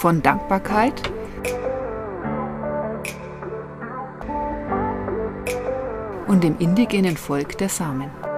von Dankbarkeit und dem indigenen Volk der Samen.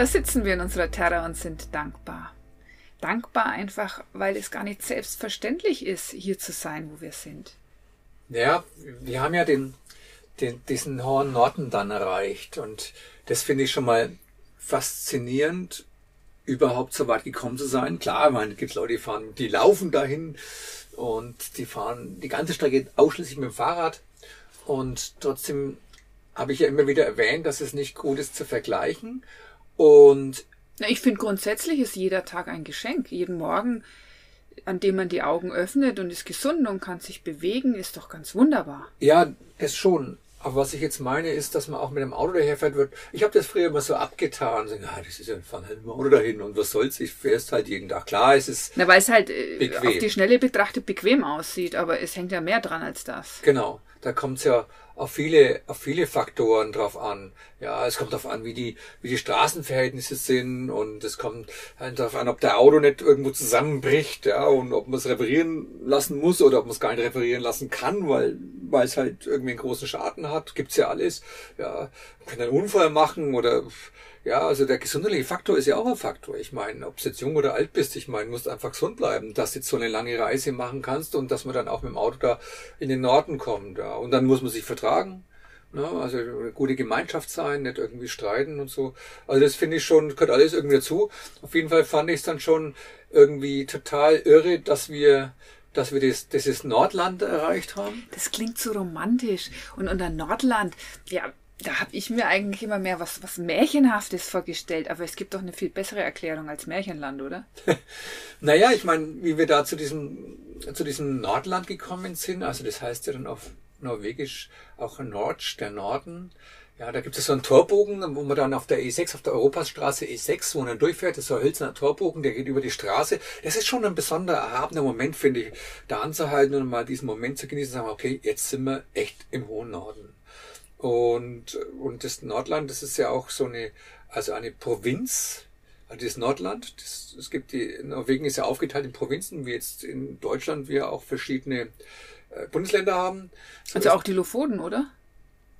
Da sitzen wir in unserer Terra und sind dankbar. Dankbar einfach, weil es gar nicht selbstverständlich ist, hier zu sein, wo wir sind. Ja, wir haben ja den, den, diesen hohen Norden dann erreicht und das finde ich schon mal faszinierend, überhaupt so weit gekommen zu sein. Klar, ich meine, es gibt Leute, die fahren, die laufen dahin und die fahren die ganze Strecke ausschließlich mit dem Fahrrad und trotzdem habe ich ja immer wieder erwähnt, dass es nicht gut ist zu vergleichen und Na, ich finde grundsätzlich ist jeder Tag ein Geschenk. Jeden Morgen, an dem man die Augen öffnet und ist gesund und kann sich bewegen, ist doch ganz wunderbar. ja, das schon. Aber was ich jetzt meine, ist, dass man auch mit dem Auto daherfährt wird. Ich habe das früher immer so abgetan. So, ja, das ist ja, fahren halt mit dem Auto dahin und was soll's, ich fährst halt jeden Tag. Klar, es ist, Na, weil es halt äh, Bequem. auf die Schnelle betrachtet bequem aussieht, aber es hängt ja mehr dran als das. genau, da kommt's ja auf viele, auf viele Faktoren drauf an. Ja, es kommt darauf an, wie die, wie die Straßenverhältnisse sind und es kommt halt darauf an, ob der Auto nicht irgendwo zusammenbricht, ja, und ob man es reparieren lassen muss oder ob man es gar nicht reparieren lassen kann, weil, weil es halt irgendwie einen großen Schaden hat. Gibt's ja alles. Ja, man kann einen Unfall machen oder, ja, also der gesundheitliche Faktor ist ja auch ein Faktor. Ich meine, ob du jetzt jung oder alt bist, ich meine, musst einfach gesund bleiben, dass du jetzt so eine lange Reise machen kannst und dass man dann auch mit dem Auto da in den Norden kommt. Ja. Und dann muss man sich vertragen. Ne? Also eine gute Gemeinschaft sein, nicht irgendwie streiten und so. Also das finde ich schon, gehört alles irgendwie dazu. Auf jeden Fall fand ich es dann schon irgendwie total irre, dass wir dass wir das, dieses Nordland erreicht haben. Das klingt so romantisch. Und unter Nordland, ja, da habe ich mir eigentlich immer mehr was, was Märchenhaftes vorgestellt. Aber es gibt doch eine viel bessere Erklärung als Märchenland, oder? Naja, ich meine, wie wir da zu diesem, zu diesem Nordland gekommen sind, also das heißt ja dann auf Norwegisch auch Nordsch, der Norden. Ja, da gibt es so einen Torbogen, wo man dann auf der E6, auf der Europasstraße E6, wo man dann durchfährt, das ist so ein hölzerner Torbogen, der geht über die Straße. Das ist schon ein besonderer erhabener Moment, finde ich, da anzuhalten und mal diesen Moment zu genießen und sagen, okay, jetzt sind wir echt im hohen Norden. Und, und das Nordland, das ist ja auch so eine, also eine Provinz, also das Nordland, das, es gibt die, Norwegen ist ja aufgeteilt in Provinzen, wie jetzt in Deutschland wir auch verschiedene äh, Bundesländer haben. So Also auch die Lofoten, oder?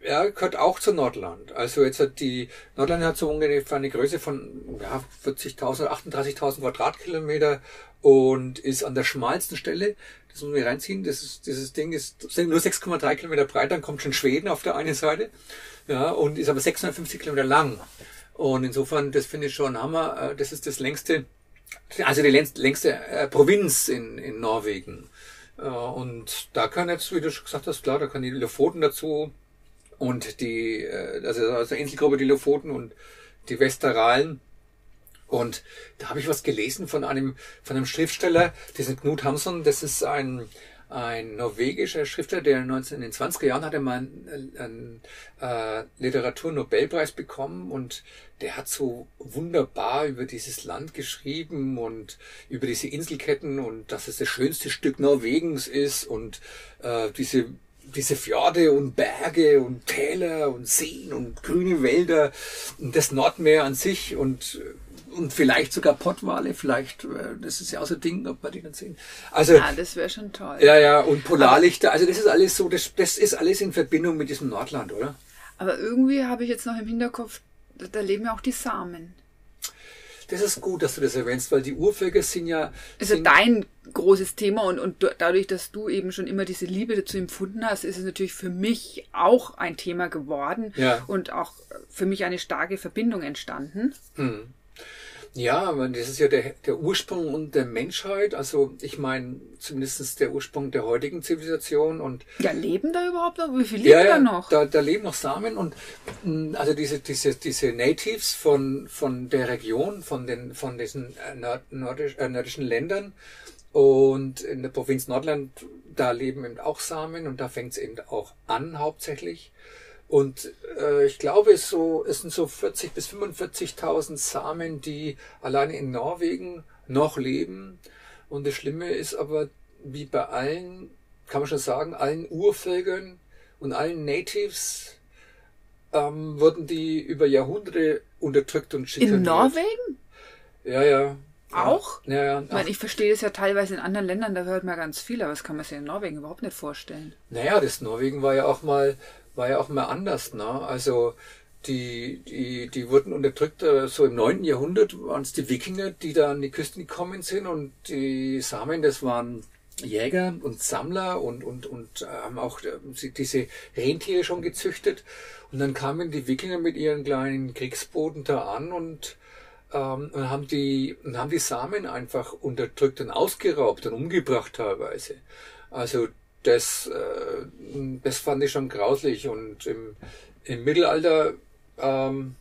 Ja, gehört auch zu Nordland. Also jetzt hat die, Nordland hat so ungefähr eine Größe von ja, 40.000, 38.000 Quadratkilometer und ist an der schmalsten Stelle. Das muss man reinziehen. Das ist, dieses Ding ist nur 6,3 Kilometer breit, dann kommt schon Schweden auf der einen Seite. Ja, und ist aber 650 Kilometer lang. Und insofern, das finde ich schon Hammer. Äh, Das ist das längste, also die längste, längste äh, Provinz in, in Norwegen. Äh, Und da kann jetzt, wie du schon gesagt hast, klar, da kann die Lofoten dazu und die, äh, also aus Inselgruppe die Lofoten und die Westeralen. Und da habe ich was gelesen von einem, von einem Schriftsteller, diesen Knut Hamsun, das ist ein, ein norwegischer Schriftsteller, der 19, in den 20er Jahren hat er mal einen, einen äh, Literaturnobelpreis bekommen und der hat so wunderbar über dieses Land geschrieben und über diese Inselketten und dass es das schönste Stück Norwegens ist und äh, diese diese Fjorde und Berge und Täler und Seen und grüne Wälder und das Nordmeer an sich und und vielleicht sogar Pottwale, vielleicht, äh, das ist ja auch so ein Ding, ob wir die dann sehen. Also, Ja, das wäre schon toll. ja, ja, und Polarlichter, also das ist alles so, das, das ist alles in Verbindung mit diesem Nordland, oder? Aber irgendwie habe ich jetzt noch im Hinterkopf, da leben ja auch die Samen. Das ist gut, dass du das erwähnst, weil die Urvölker sind ja, ist ja sind, dein großes Thema und, und du- dadurch, dass du eben schon immer diese Liebe dazu empfunden hast, ist es natürlich für mich auch ein Thema geworden Ja. und auch für mich eine starke Verbindung entstanden. Ja, das ist ja der, der Ursprung und der Menschheit. Also ich meine, zumindest der Ursprung der heutigen Zivilisation und Ja, leben da überhaupt noch? Wie viel lebt ja, da noch? Da, da leben noch Samen und mh, also diese, diese, diese Natives von, von der Region, von den, von diesen äh, nord, nordisch, äh, nordischen Ländern und in der Provinz Nordland, da leben eben auch Samen und da fängt es eben auch an hauptsächlich. Und äh, ich glaube, es, so, es sind so 40 bis 45.000 Samen, die alleine in Norwegen noch leben. Und das Schlimme ist aber, wie bei allen, kann man schon sagen, allen Urvölkern und allen Natives ähm, wurden die über Jahrhunderte unterdrückt und schikaniert. In Norwegen? Ja, ja. Auch? Ja, ja. Ich, meine, ich verstehe das ja teilweise in anderen Ländern, da hört man ganz viel, aber das kann man sich in Norwegen überhaupt nicht vorstellen. Naja, das Norwegen war ja auch mal, war ja auch mal anders, ne? Also, die, die, die wurden unterdrückt, äh, so im neunten Jahrhundert waren es die Wikinger, die da an die Küsten gekommen sind und die Samen, das waren Jäger und Sammler und, und, und äh, haben auch äh, diese Rentiere schon gezüchtet. Und dann kamen die Wikinger mit ihren kleinen Kriegsbooten da an und, ähm, und haben die, und haben die Samen einfach unterdrückt und ausgeraubt und umgebracht teilweise. Also das, äh, das fand ich schon grauslich. Und im, im Mittelalter ähm,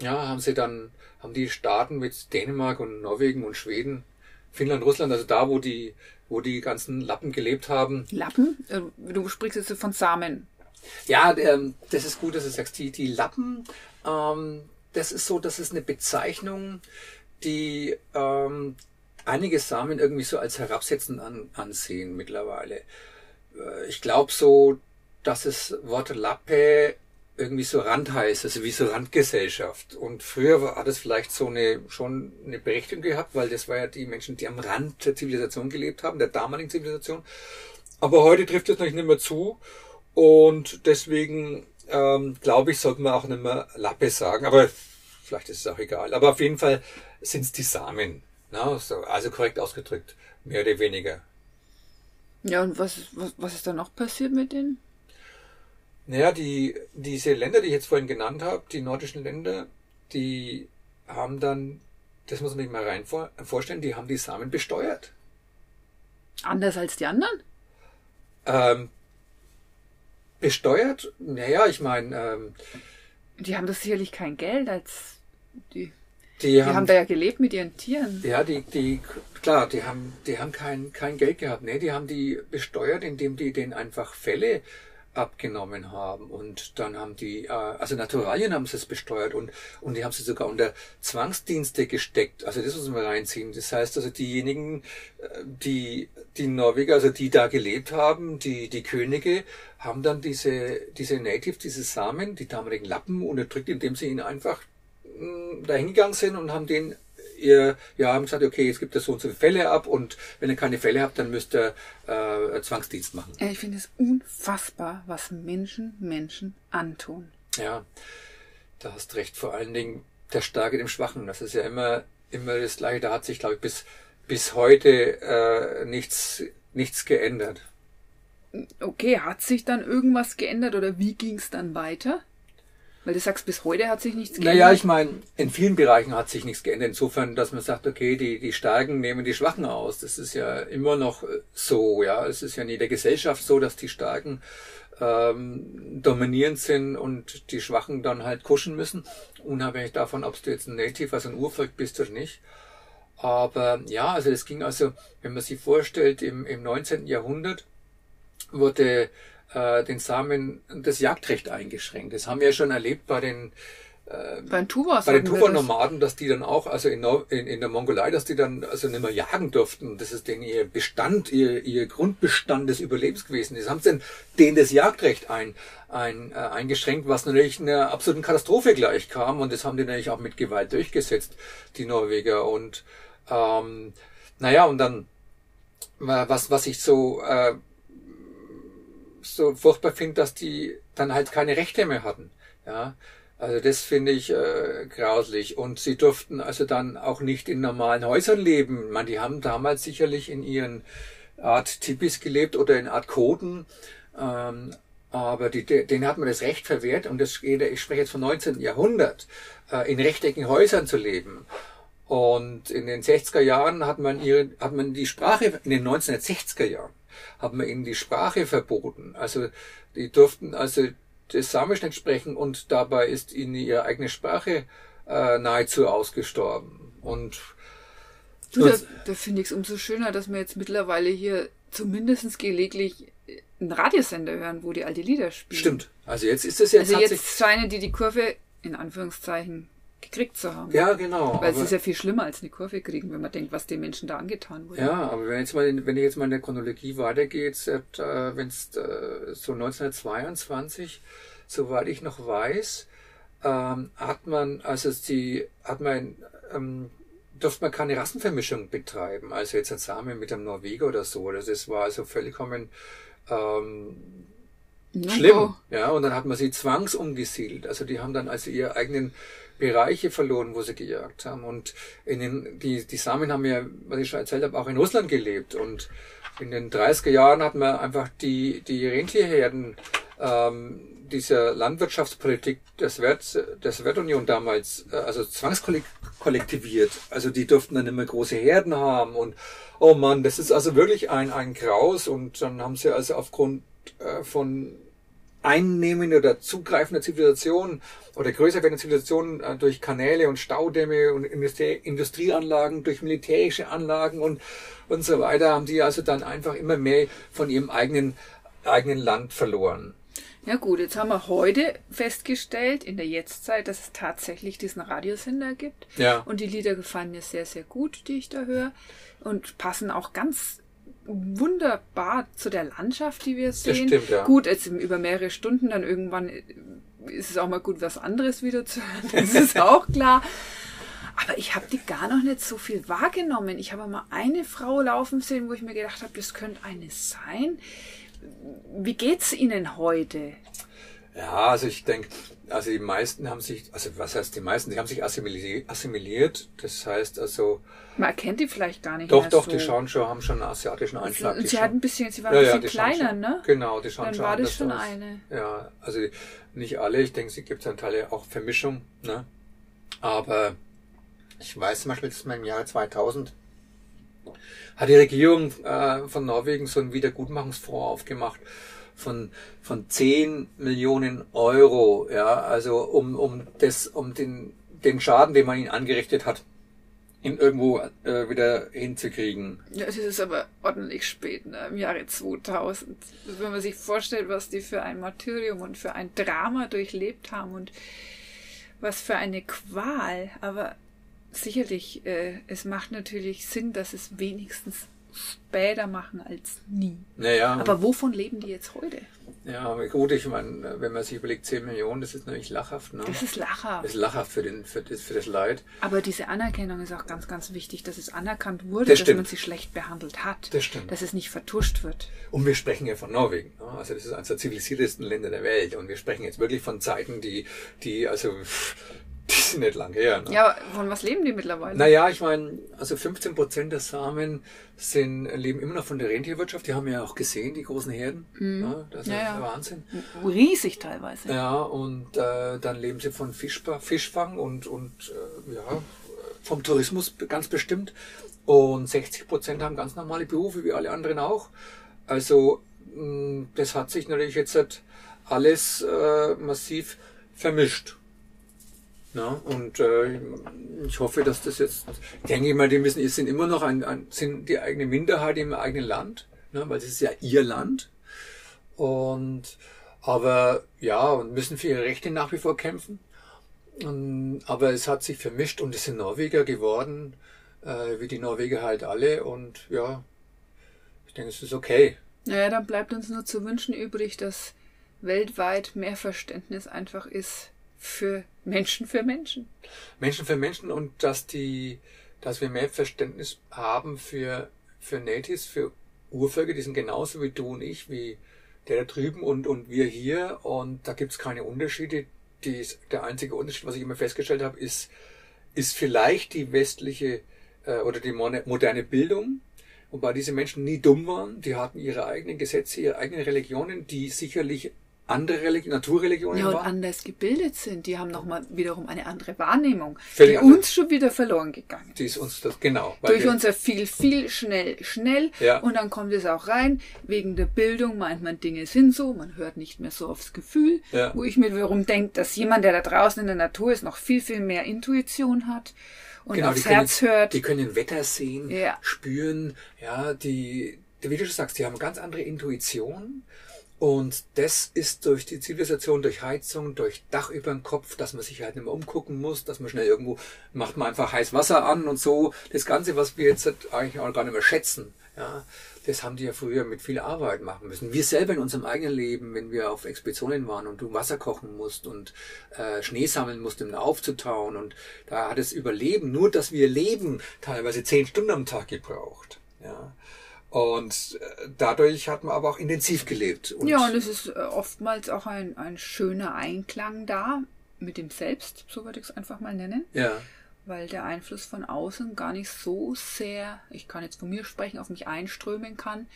ja, haben sie dann, haben die Staaten mit Dänemark und Norwegen und Schweden, Finnland, Russland, also da, wo die, wo die ganzen Lappen gelebt haben. Lappen? Äh, du sprichst jetzt von Samen. Ja, ähm, das ist gut, dass du sagst, die, die Lappen, ähm, das ist so, das ist eine Bezeichnung, die ähm, einige Samen irgendwie so als herabsetzend an, ansehen mittlerweile. Äh, ich glaube so, dass das Wort Lappe irgendwie so Rand heißt, also wie so Randgesellschaft. Und früher hat es vielleicht so eine, schon eine Berechtigung gehabt, weil das war ja die Menschen, die am Rand der Zivilisation gelebt haben, der damaligen Zivilisation. Aber heute trifft es natürlich nicht mehr zu. Und deswegen, ähm, glaube ich, sollte man auch nicht mehr Lappe sagen. Aber vielleicht ist es auch egal. Aber auf jeden Fall sind es die Samen. Na, so, also korrekt ausgedrückt. Mehr oder weniger. Ja, und was, was, was ist da noch passiert mit denen? Naja, die, diese Länder, die ich jetzt vorhin genannt habe, die nordischen Länder, die haben dann, das muss man sich mal rein vor, vorstellen, die haben die Samen besteuert. Anders als die anderen? Ähm, besteuert? Naja, ich meine. Ähm, die haben doch sicherlich kein Geld als die. Die, die haben, haben, da ja gelebt mit ihren Tieren. Ja, die, die, klar, die haben, die haben kein, kein Geld gehabt. Nee, die haben die besteuert, indem die denen einfach Fälle abgenommen haben. Und dann haben die, äh, also Naturalien haben sie es besteuert und, und die haben sie sogar unter Zwangsdienste gesteckt. Also das muss man reinziehen. Das heißt also diejenigen, äh, die, die Norweger, also die da gelebt haben, die, die Könige, haben dann diese, diese Native, diese Samen, die damaligen Lappen unterdrückt, indem sie ihnen einfach mm, dahingegangen sind und haben den ihr, ja, haben gesagt, okay, jetzt gibt es so und so viele Fälle ab und wenn ihr keine Fälle habt, dann müsst ihr äh, Zwangsdienst machen. Ich finde es unfassbar, was Menschen Menschen antun. Ja, da hast recht. Vor allen Dingen der Starke dem Schwachen. Das ist ja immer, immer das Gleiche. Da hat sich, glaube ich, bis, bis heute äh, nichts, nichts geändert. Okay, hat sich dann irgendwas geändert oder wie ging es dann weiter? Weil du sagst, bis heute hat sich nichts geändert. Naja, ich meine, in vielen Bereichen hat sich nichts geändert. Insofern, dass man sagt, okay, die, die Starken nehmen die Schwachen aus. Das ist ja immer noch äh, so, ja. Es ist ja in jeder Gesellschaft so, dass die Starken ähm, dominierend sind und die Schwachen dann halt kuschen müssen. Unabhängig davon, ob du jetzt ein Native, also ein Urvolk bist oder nicht. Aber ja, also das ging also, wenn man sich vorstellt, im, im 19. Jahrhundert wurde äh, den Samen das Jagdrecht eingeschränkt. Das haben wir ja schon erlebt bei den äh, bei den Tuvas. Bei den Tuva-Nomaden, dass die dann auch, also in, in, in, der Mongolei, dass die dann also nicht mehr jagen durften. Das ist denen ihr Bestand, ihr, ihr Grundbestand des Überlebens gewesen. Das haben sie denen das Jagdrecht ein, ein, äh, eingeschränkt, was natürlich einer absoluten Katastrophe gleich kam. Und das haben die natürlich auch mit Gewalt durchgesetzt, die Norweger. Und ähm, naja, und dann, was, was ich so äh, so furchtbar finde, dass die dann halt keine Rechte mehr hatten. Ja, also das finde ich äh, grauslich. Und sie durften also dann auch nicht in normalen Häusern leben. Man, die haben damals sicherlich in ihren Art Tipis gelebt oder in Art Koden. Ähm, aber die, denen hat man das Recht verwehrt, und das geht, ich spreche jetzt vom 19. Jahrhundert, äh, in rechteckigen Häusern zu leben. Und in den 60er Jahren hat man ihre, hat man die Sprache, in den 1960er Jahren, hat man ihnen die Sprache verboten. Also die durften also das Samisch nicht sprechen und dabei ist ihnen ihre eigene Sprache äh, nahezu ausgestorben. Und du, da, da finde ich es umso schöner, dass man jetzt mittlerweile hier zumindest gelegentlich einen Radiosender hören, wo die alte Lieder spielen. Stimmt. Also jetzt ist es jetzt Also jetzt scheinen die die Kurve in Anführungszeichen gekriegt zu haben. Ja, genau. Weil es ist ja viel schlimmer als eine Kurve kriegen, wenn man denkt, was den Menschen da angetan wurde. Ja, aber wenn jetzt mal, in- wenn ich jetzt mal in der Chronologie weitergeht, seit, äh, wenn es äh, so 1922, soweit ich noch weiß, ähm, hat man, also die, hat man, ähm, durfte man keine Rassenvermischung betreiben, also jetzt ein Same mit einem Norweger oder so. Das war also vollkommen ähm, schlimm. Ja, und dann hat man sie zwangsumgesiedelt. Also die haben dann also ihre eigenen Bereiche verloren, wo sie gejagt haben. Und in den, die, die Samen haben ja, was ich schon erzählt habe, auch in Russland gelebt. Und in den 30er Jahren hat man einfach die, die Rentierherden ähm, dieser Landwirtschaftspolitik der Sowjet, der Sowjetunion damals, äh, also zwangskollektiviert. Also die durften dann immer große Herden haben und oh Mann, das ist also wirklich ein, ein Graus und dann haben sie also aufgrund äh, von Einnehmen oder zugreifender Zivilisation oder größer werdender Zivilisation äh, durch Kanäle und Staudämme und Industrie Industrieanlagen, durch militärische Anlagen und, und so weiter, haben die also dann einfach immer mehr von ihrem eigenen, eigenen Land verloren. Ja gut, jetzt haben wir heute festgestellt, in der Jetztzeit, dass es tatsächlich diesen Radiosender gibt. Ja. Und die Lieder gefallen mir sehr, sehr gut, die ich da höre. Und passen auch ganz wunderbar zu der Landschaft, die wir sehen. stimmt, ja. Gut, jetzt über mehrere Stunden, dann irgendwann ist es auch mal gut, was anderes wieder zu hören. Das ist auch klar. Aber ich habe die gar noch nicht so viel wahrgenommen. Ich habe mal eine Frau laufen sehen, wo ich mir gedacht habe, das könnte eine sein. Wie geht's Ihnen heute? Ja, also ich denke, also die meisten haben sich, also was heißt die meisten, die haben sich assimili- assimiliert. Das heißt also, Man erkennt die vielleicht gar nicht doch, doch, so. die schauen schon, haben schon einen asiatischen Einschlag. Und sie schauen- hat ein bisschen, sie war Ja, ein ja, bisschen schauen kleiner, schon, ne? Genau, die schauen Dann schon war das schon aus. eine. Ja, also nicht alle, ich denke, es gibt einen Teil auch Vermischung, ne? Aber ich weiß zum Beispiel, dass man im Jahre 2000 hat die Regierung äh, von Norwegen so einen Wiedergutmachungsfonds aufgemacht von, von 10 Millionen Euro, ja, also um, um das, um den, den Schaden, den man ihnen angerichtet hat, ihn irgendwo äh, wieder hinzukriegen. Ja, das ist aber ordentlich spät, ne? im Jahre 2000. Wenn man sich vorstellt, was die für ein Martyrium und für ein Drama durchlebt haben und was für eine Qual. Aber sicherlich, äh, es macht natürlich Sinn, dass es wenigstens später machen als nie. Naja, Aber wovon leben die jetzt heute? ja, gut, ich meine, wenn man sich überlegt, 10 Millionen, das ist natürlich lachhaft, ne? Das ist lachhaft. Das ist lachhaft für, den, für, das, für das Leid. Aber diese Anerkennung ist auch ganz, ganz wichtig, dass es anerkannt wurde, Das dass stimmt. man sie schlecht behandelt hat. Das stimmt. Dass es nicht vertuscht wird. Und wir sprechen ja von Norwegen. Ne? Also das ist eines der zivilisiertesten Länder der Welt. Und wir sprechen jetzt wirklich von Zeiten, die, die also, die sind nicht lang her. Ne? Ja, von was leben die mittlerweile? Naja, ich meine, also 15 Prozent der Samen sind, leben immer noch von der Rentierwirtschaft. Die haben ja auch gesehen, die großen Herden. Ne? Das ist Ja, ja. Wahnsinn. Riesig teilweise. Ja, und äh, dann leben sie von Fischba Fischfang und, und äh, ja, vom Tourismus ganz bestimmt. Und 60 Prozent haben ganz normale Berufe, wie alle anderen auch. Also mh, das hat sich natürlich jetzt halt alles äh, massiv vermischt. Ja, und äh, ich hoffe, dass das jetzt, ich denke mal, die müssen, sind immer noch ein, ein, sind die eigene Minderheit im eigenen Land, ne, weil es ist ja ihr Land. Und aber ja, und müssen für ihre Rechte nach wie vor kämpfen. Und, aber es hat sich vermischt und es sind Norweger geworden, äh, wie die Norweger halt alle. Und ja, ich denke, es ist okay. Naja, dann bleibt uns nur zu wünschen übrig, dass weltweit mehr Verständnis einfach ist für Menschen für Menschen. Menschen für Menschen und dass die, dass wir mehr Verständnis haben für, für Natives, für Urvölker, die sind genauso wie du und ich, wie der da drüben und, und wir hier. Und da gibt's keine Unterschiede. Die, der einzige Unterschied, was ich immer festgestellt habe, ist, ist vielleicht die westliche äh, oder die moderne Bildung. Wobei diese Menschen nie dumm waren. Die hatten ihre eigenen Gesetze, ihre eigenen Religionen, die sicherlich andere Religi Naturreligionen Ja, und waren. anders gebildet sind. Die haben nochmal wiederum eine andere Wahrnehmung, Völlig die anders. uns schon wieder verloren gegangen. Die ist uns das, genau. Durch unser viel, viel, schnell, schnell. Ja. Und dann kommt es auch rein. Wegen der Bildung meint man, Dinge sind so. Man hört nicht mehr so aufs Gefühl. Ja. Wo ich mir wiederum denke, dass jemand, der da draußen in der Natur ist, noch viel, viel mehr Intuition hat und Genau, aufs die können, Herz hört. Die können Wetter sehen, Ja. spüren, ja, die, die, wie du schon sagst, die haben eine ganz andere Intuition Und das ist durch die Zivilisation, durch Heizung, durch Dach über dem Kopf, dass man sich halt nicht mehr umgucken muss, dass man schnell irgendwo, macht man einfach heiß Wasser an und so. Das Ganze, was wir jetzt eigentlich auch gar nicht mehr schätzen, ja, das haben die ja früher mit viel Arbeit machen müssen. Wir selber in unserem eigenen Leben, wenn wir auf Expeditionen waren und du Wasser kochen musst und äh, Schnee sammeln musst, um aufzutauen und da hat das Überleben, nur dass wir leben, teilweise zehn Stunden am Tag gebraucht. Ja. Und äh, dadurch hat man aber auch intensiv gelebt. Und ja, und es ist äh, oftmals auch ein, ein schöner Einklang da mit dem Selbst, so würde ich es einfach mal nennen. Ja weil der Einfluss von außen gar nicht so sehr, ich kann jetzt von mir sprechen, auf mich einströmen kann,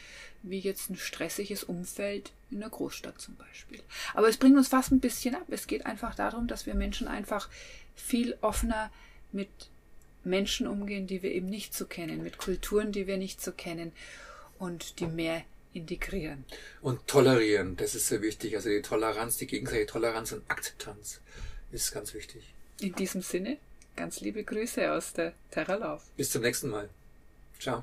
wie jetzt ein stressiges Umfeld in der Großstadt zum Beispiel. Aber es bringt uns fast ein bisschen ab. Es geht einfach darum, dass wir Menschen einfach viel offener mit Menschen umgehen, die wir eben nicht so kennen, mit Kulturen, die wir nicht so kennen und die mehr integrieren. Und tolerieren, das ist sehr wichtig. Also die Toleranz, die gegenseitige Toleranz und Akzeptanz ist ganz wichtig. In diesem Sinne Ganz liebe Grüße aus der Terra Lauf. Bis zum nächsten Mal. Ciao.